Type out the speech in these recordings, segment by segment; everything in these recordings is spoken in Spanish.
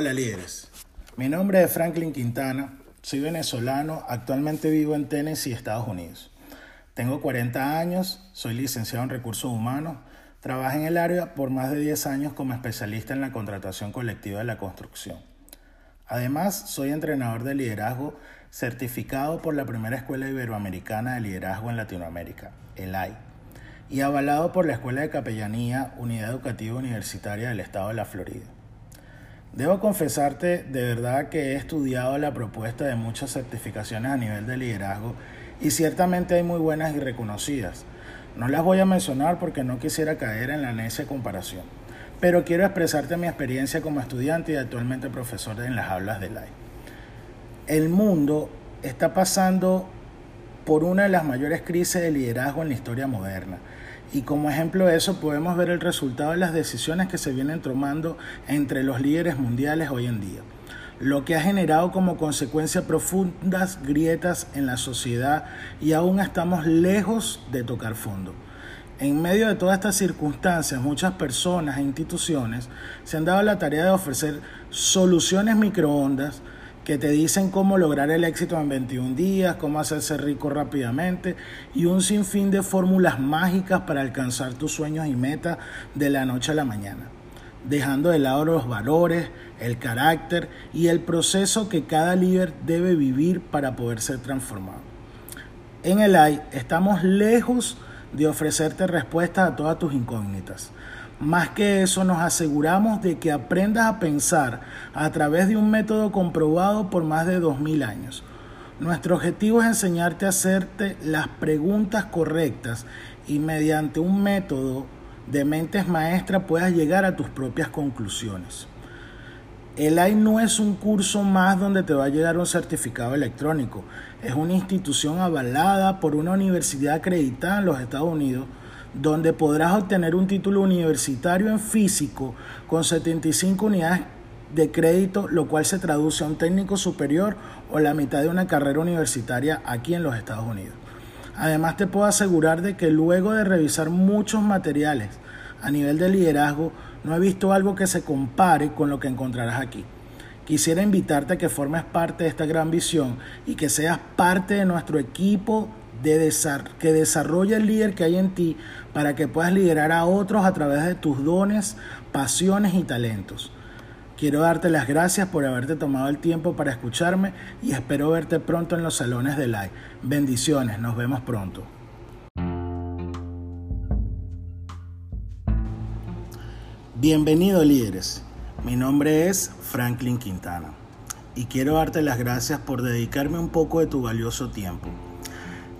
Hola líderes, mi nombre es Franklin Quintana, soy venezolano, actualmente vivo en Tennessee, Estados Unidos. Tengo 40 años, soy licenciado en recursos humanos, trabajo en el área por más de 10 años como especialista en la contratación colectiva de la construcción. Además, soy entrenador de liderazgo certificado por la primera Escuela Iberoamericana de Liderazgo en Latinoamérica, ELAI, y avalado por la Escuela de Capellanía Unidad Educativa Universitaria del Estado de la Florida. Debo confesarte de verdad que he estudiado la propuesta de muchas certificaciones a nivel de liderazgo y ciertamente hay muy buenas y reconocidas. No las voy a mencionar porque no quisiera caer en la necia comparación, pero quiero expresarte mi experiencia como estudiante y actualmente profesor en las aulas de LAI. El mundo está pasando por una de las mayores crisis de liderazgo en la historia moderna y como ejemplo de eso podemos ver el resultado de las decisiones que se vienen tomando entre los líderes mundiales hoy en día, lo que ha generado como consecuencia profundas grietas en la sociedad y aún estamos lejos de tocar fondo. En medio de todas estas circunstancias, muchas personas e instituciones se han dado la tarea de ofrecer soluciones microondas, que te dicen cómo lograr el éxito en 21 días, cómo hacerse rico rápidamente y un sinfín de fórmulas mágicas para alcanzar tus sueños y metas de la noche a la mañana, dejando de lado los valores, el carácter y el proceso que cada líder debe vivir para poder ser transformado. En el AI estamos lejos de ofrecerte respuestas a todas tus incógnitas más que eso, nos aseguramos de que aprendas a pensar a través de un método comprobado por más de 2000 años. Nuestro objetivo es enseñarte a hacerte las preguntas correctas y mediante un método de mentes maestras puedas llegar a tus propias conclusiones. El AI no es un curso más donde te va a llegar un certificado electrónico. Es una institución avalada por una universidad acreditada en los Estados Unidos donde podrás obtener un título universitario en físico con 75 unidades de crédito, lo cual se traduce a un técnico superior o la mitad de una carrera universitaria aquí en los Estados Unidos. Además te puedo asegurar de que luego de revisar muchos materiales a nivel de liderazgo, no he visto algo que se compare con lo que encontrarás aquí. Quisiera invitarte a que formes parte de esta gran visión y que seas parte de nuestro equipo de que desarrolle el líder que hay en ti para que puedas liderar a otros a través de tus dones, pasiones y talentos. Quiero darte las gracias por haberte tomado el tiempo para escucharme y espero verte pronto en los salones de live. Bendiciones, nos vemos pronto. Bienvenido líderes, mi nombre es Franklin Quintana y quiero darte las gracias por dedicarme un poco de tu valioso tiempo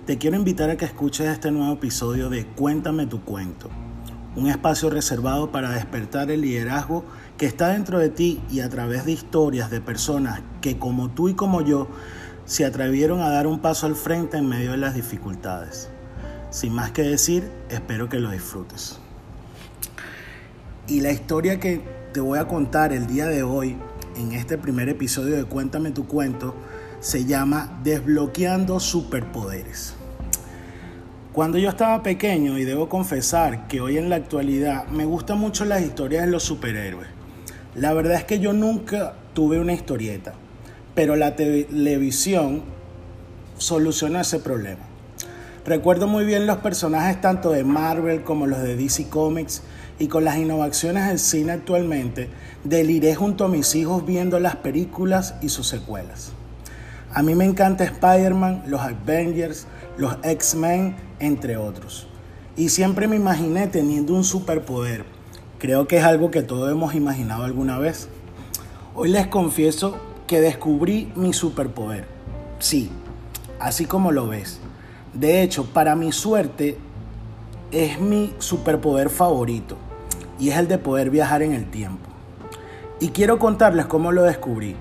te quiero invitar a que escuches este nuevo episodio de Cuéntame tu cuento, un espacio reservado para despertar el liderazgo que está dentro de ti y a través de historias de personas que como tú y como yo se atrevieron a dar un paso al frente en medio de las dificultades. Sin más que decir, espero que lo disfrutes. Y la historia que te voy a contar el día de hoy, en este primer episodio de Cuéntame tu cuento, se llama Desbloqueando Superpoderes. Cuando yo estaba pequeño, y debo confesar que hoy en la actualidad me gustan mucho las historias de los superhéroes. La verdad es que yo nunca tuve una historieta, pero la televisión solucionó ese problema. Recuerdo muy bien los personajes tanto de Marvel como los de DC Comics y con las innovaciones del cine actualmente, deliré junto a mis hijos viendo las películas y sus secuelas. A mí me encanta Spider-Man, los Avengers, los X-Men, entre otros. Y siempre me imaginé teniendo un superpoder. Creo que es algo que todos hemos imaginado alguna vez. Hoy les confieso que descubrí mi superpoder. Sí, así como lo ves. De hecho, para mi suerte, es mi superpoder favorito. Y es el de poder viajar en el tiempo. Y quiero contarles cómo lo descubrí.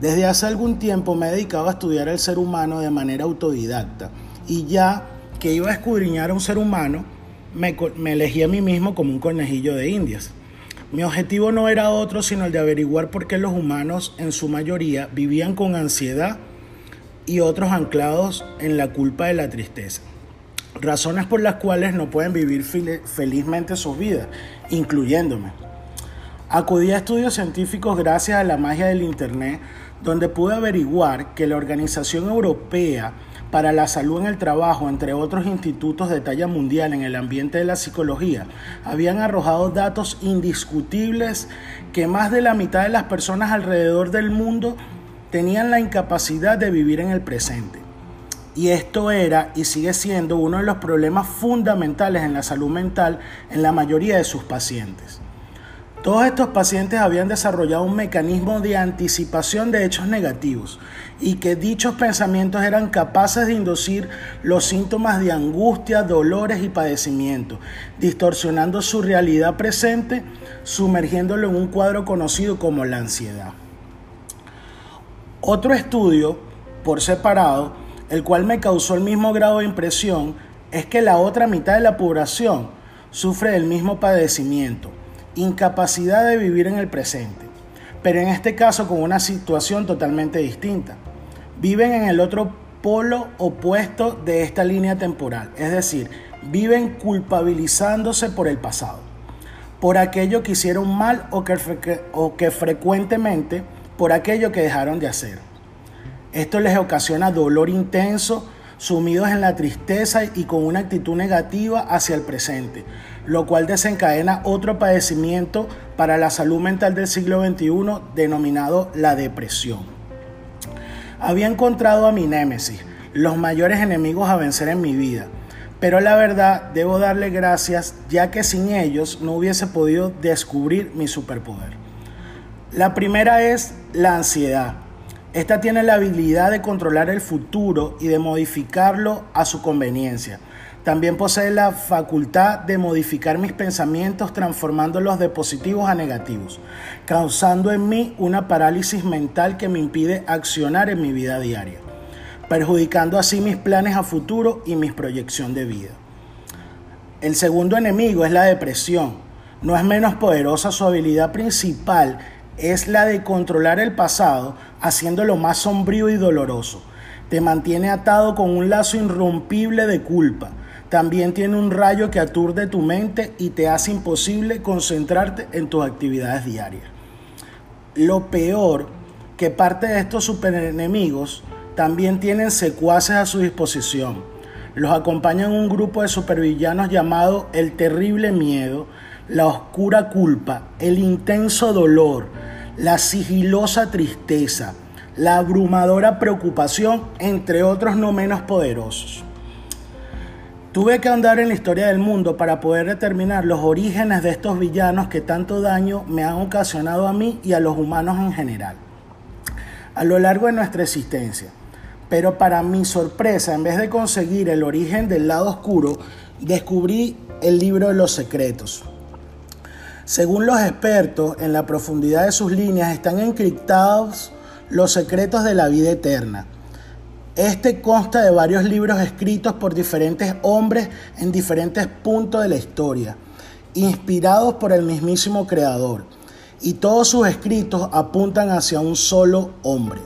Desde hace algún tiempo me he dedicado a estudiar el ser humano de manera autodidacta y ya que iba a escudriñar a un ser humano, me, me elegí a mí mismo como un conejillo de indias. Mi objetivo no era otro sino el de averiguar por qué los humanos en su mayoría vivían con ansiedad y otros anclados en la culpa de la tristeza. Razones por las cuales no pueden vivir felizmente sus vidas, incluyéndome. Acudí a estudios científicos gracias a la magia del Internet, donde pude averiguar que la Organización Europea para la Salud en el Trabajo, entre otros institutos de talla mundial en el ambiente de la psicología, habían arrojado datos indiscutibles que más de la mitad de las personas alrededor del mundo tenían la incapacidad de vivir en el presente. Y esto era y sigue siendo uno de los problemas fundamentales en la salud mental en la mayoría de sus pacientes. Todos estos pacientes habían desarrollado un mecanismo de anticipación de hechos negativos y que dichos pensamientos eran capaces de inducir los síntomas de angustia, dolores y padecimiento, distorsionando su realidad presente, sumergiéndolo en un cuadro conocido como la ansiedad. Otro estudio, por separado, el cual me causó el mismo grado de impresión, es que la otra mitad de la población sufre del mismo padecimiento incapacidad de vivir en el presente, pero en este caso con una situación totalmente distinta. Viven en el otro polo opuesto de esta línea temporal, es decir, viven culpabilizándose por el pasado, por aquello que hicieron mal o que, o que frecuentemente por aquello que dejaron de hacer. Esto les ocasiona dolor intenso, sumidos en la tristeza y con una actitud negativa hacia el presente, lo cual desencadena otro padecimiento para la salud mental del siglo XXI denominado la depresión. Había encontrado a mi némesis, los mayores enemigos a vencer en mi vida, pero la verdad debo darle gracias ya que sin ellos no hubiese podido descubrir mi superpoder. La primera es la ansiedad. Esta tiene la habilidad de controlar el futuro y de modificarlo a su conveniencia. También posee la facultad de modificar mis pensamientos transformándolos de positivos a negativos, causando en mí una parálisis mental que me impide accionar en mi vida diaria, perjudicando así mis planes a futuro y mi proyección de vida. El segundo enemigo es la depresión. No es menos poderosa su habilidad principal es la de controlar el pasado haciéndolo más sombrío y doloroso. Te mantiene atado con un lazo irrompible de culpa. También tiene un rayo que aturde tu mente y te hace imposible concentrarte en tus actividades diarias. Lo peor, que parte de estos superenemigos también tienen secuaces a su disposición. Los acompañan un grupo de supervillanos llamado el terrible miedo, la oscura culpa, el intenso dolor, la sigilosa tristeza, la abrumadora preocupación, entre otros no menos poderosos. Tuve que andar en la historia del mundo para poder determinar los orígenes de estos villanos que tanto daño me han ocasionado a mí y a los humanos en general, a lo largo de nuestra existencia. Pero para mi sorpresa, en vez de conseguir el origen del lado oscuro, descubrí el libro de los secretos, según los expertos, en la profundidad de sus líneas están encriptados los secretos de la vida eterna. Este consta de varios libros escritos por diferentes hombres en diferentes puntos de la historia, inspirados por el mismísimo Creador, y todos sus escritos apuntan hacia un solo hombre.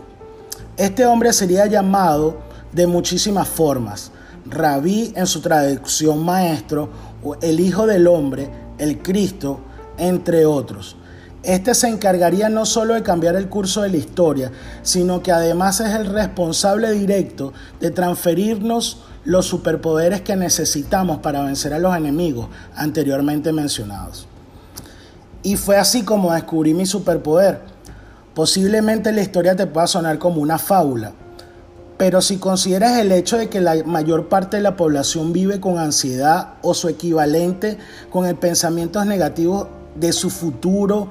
Este hombre sería llamado de muchísimas formas, Rabí en su traducción maestro, el Hijo del Hombre, el Cristo, entre otros. Este se encargaría no solo de cambiar el curso de la historia, sino que además es el responsable directo de transferirnos los superpoderes que necesitamos para vencer a los enemigos anteriormente mencionados. Y fue así como descubrí mi superpoder. Posiblemente la historia te pueda sonar como una fábula, pero si consideras el hecho de que la mayor parte de la población vive con ansiedad o su equivalente con pensamientos negativos de su futuro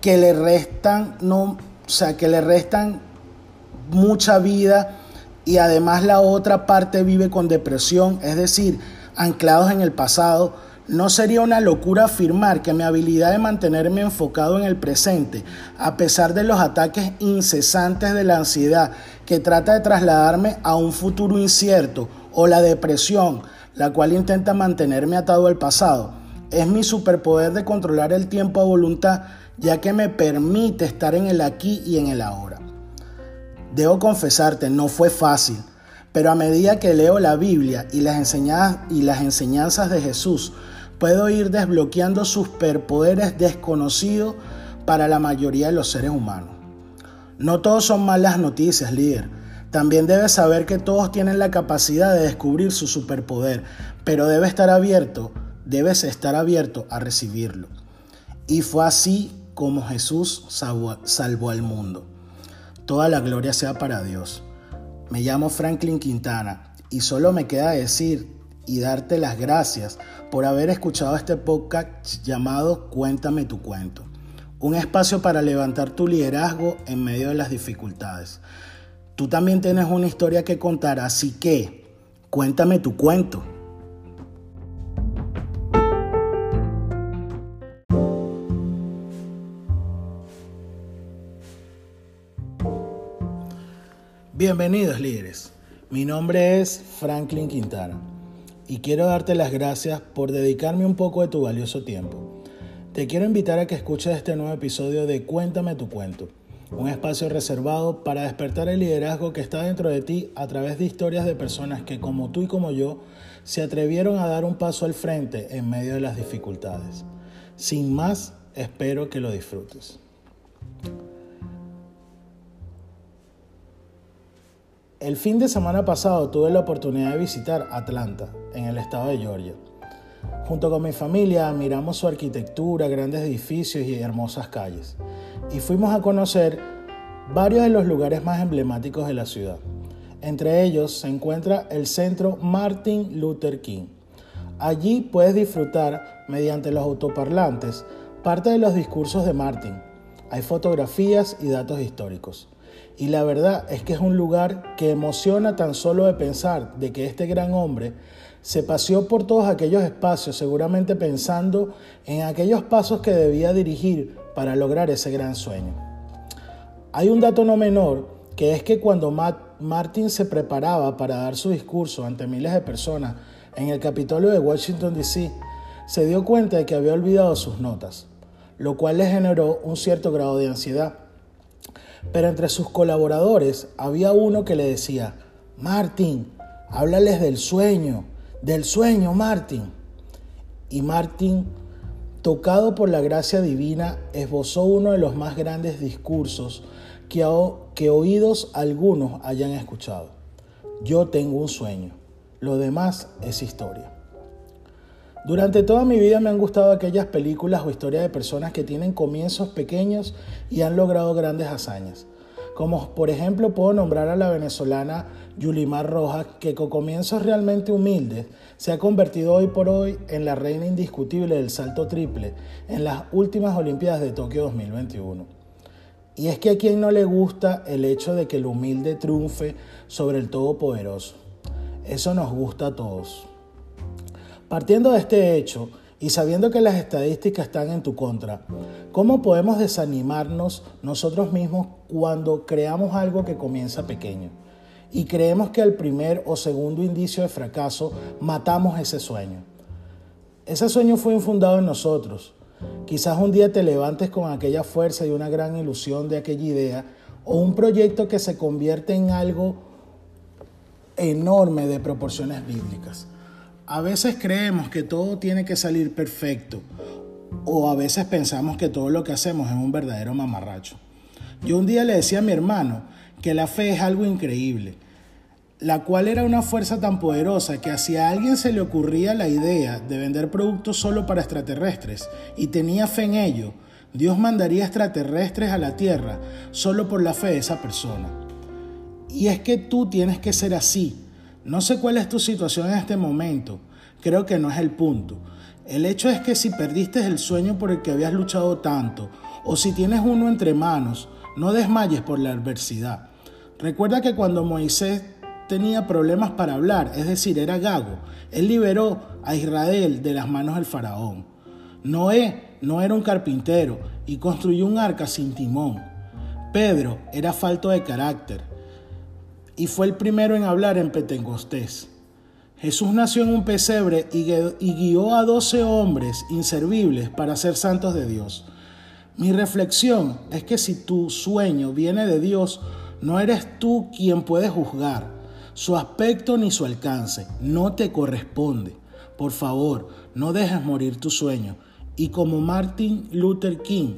que le restan, no, o sea, que le restan mucha vida y además la otra parte vive con depresión, es decir, anclados en el pasado, no sería una locura afirmar que mi habilidad de mantenerme enfocado en el presente, a pesar de los ataques incesantes de la ansiedad que trata de trasladarme a un futuro incierto, o la depresión, la cual intenta mantenerme atado al pasado, es mi superpoder de controlar el tiempo a voluntad, ya que me permite estar en el aquí y en el ahora. Debo confesarte, no fue fácil, pero a medida que leo la Biblia y las enseñanzas, y las enseñanzas de Jesús, puedo ir desbloqueando superpoderes desconocidos para la mayoría de los seres humanos. No todos son malas noticias, líder. También debes saber que todos tienen la capacidad de descubrir su superpoder, pero debe estar abierto, debes estar abierto a recibirlo. Y fue así como Jesús salvó, al mundo. Toda la gloria sea para Dios. Me llamo Franklin Quintana y solo me queda decir y darte las gracias por haber escuchado este podcast llamado Cuéntame tu cuento. Un espacio para levantar tu liderazgo en medio de las dificultades. Tú también tienes una historia que contar, así que cuéntame tu cuento. Bienvenidos líderes, mi nombre es Franklin Quintana y quiero darte las gracias por dedicarme un poco de tu valioso tiempo. Te quiero invitar a que escuches este nuevo episodio de Cuéntame tu cuento, un espacio reservado para despertar el liderazgo que está dentro de ti a través de historias de personas que como tú y como yo se atrevieron a dar un paso al frente en medio de las dificultades. Sin más, espero que lo disfrutes. El fin de semana pasado tuve la oportunidad de visitar Atlanta, en el estado de Georgia. Junto con mi familia miramos su arquitectura, grandes edificios y hermosas calles. Y fuimos a conocer varios de los lugares más emblemáticos de la ciudad. Entre ellos se encuentra el centro Martin Luther King. Allí puedes disfrutar, mediante los autoparlantes, parte de los discursos de Martin. Hay fotografías y datos históricos. Y la verdad es que es un lugar que emociona tan solo de pensar de que este gran hombre se paseó por todos aquellos espacios, seguramente pensando en aquellos pasos que debía dirigir para lograr ese gran sueño. Hay un dato no menor, que es que cuando Martin se preparaba para dar su discurso ante miles de personas en el Capitolio de Washington, D.C., se dio cuenta de que había olvidado sus notas, lo cual le generó un cierto grado de ansiedad. Pero entre sus colaboradores había uno que le decía, Martín, háblales del sueño, del sueño, Martín. Y Martín, tocado por la gracia divina, esbozó uno de los más grandes discursos que, que oídos algunos hayan escuchado. Yo tengo un sueño, lo demás es historia. Durante toda mi vida me han gustado aquellas películas o historias de personas que tienen comienzos pequeños y han logrado grandes hazañas. Como por ejemplo puedo nombrar a la venezolana Yulimar Rojas, que con comienzos realmente humildes se ha convertido hoy por hoy en la reina indiscutible del salto triple en las últimas Olimpiadas de Tokio 2021. Y es que a quien no le gusta el hecho de que el humilde triunfe sobre el todopoderoso. Eso nos gusta a todos. Partiendo de este hecho y sabiendo que las estadísticas están en tu contra, ¿cómo podemos desanimarnos nosotros mismos cuando creamos algo que comienza pequeño? Y creemos que al primer o segundo indicio de fracaso matamos ese sueño. Ese sueño fue infundado en nosotros. Quizás un día te levantes con aquella fuerza y una gran ilusión de aquella idea o un proyecto que se convierte en algo enorme de proporciones bíblicas. A veces creemos que todo tiene que salir perfecto o a veces pensamos que todo lo que hacemos es un verdadero mamarracho. Yo un día le decía a mi hermano que la fe es algo increíble, la cual era una fuerza tan poderosa que si a alguien se le ocurría la idea de vender productos solo para extraterrestres y tenía fe en ello, Dios mandaría extraterrestres a la Tierra solo por la fe de esa persona. Y es que tú tienes que ser así, no sé cuál es tu situación en este momento, creo que no es el punto. El hecho es que si perdiste el sueño por el que habías luchado tanto, o si tienes uno entre manos, no desmayes por la adversidad. Recuerda que cuando Moisés tenía problemas para hablar, es decir, era gago, él liberó a Israel de las manos del faraón. Noé no era un carpintero y construyó un arca sin timón. Pedro era falto de carácter y fue el primero en hablar en Pentecostés. Jesús nació en un pesebre y guió a doce hombres inservibles para ser santos de Dios. Mi reflexión es que si tu sueño viene de Dios, no eres tú quien puede juzgar su aspecto ni su alcance, no te corresponde, Por favor, no dejes morir tu sueño. Y como Martin Luther King,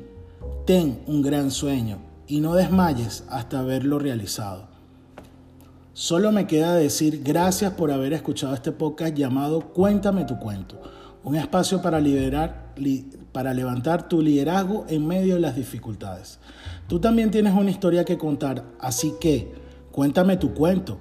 ten un gran sueño y no desmayes hasta haberlo realizado. Solo me queda decir gracias por haber escuchado este podcast llamado Cuéntame tu cuento, un espacio para para levantar tu liderazgo en medio de las dificultades. Tú también tienes una historia que contar, así que cuéntame tu cuento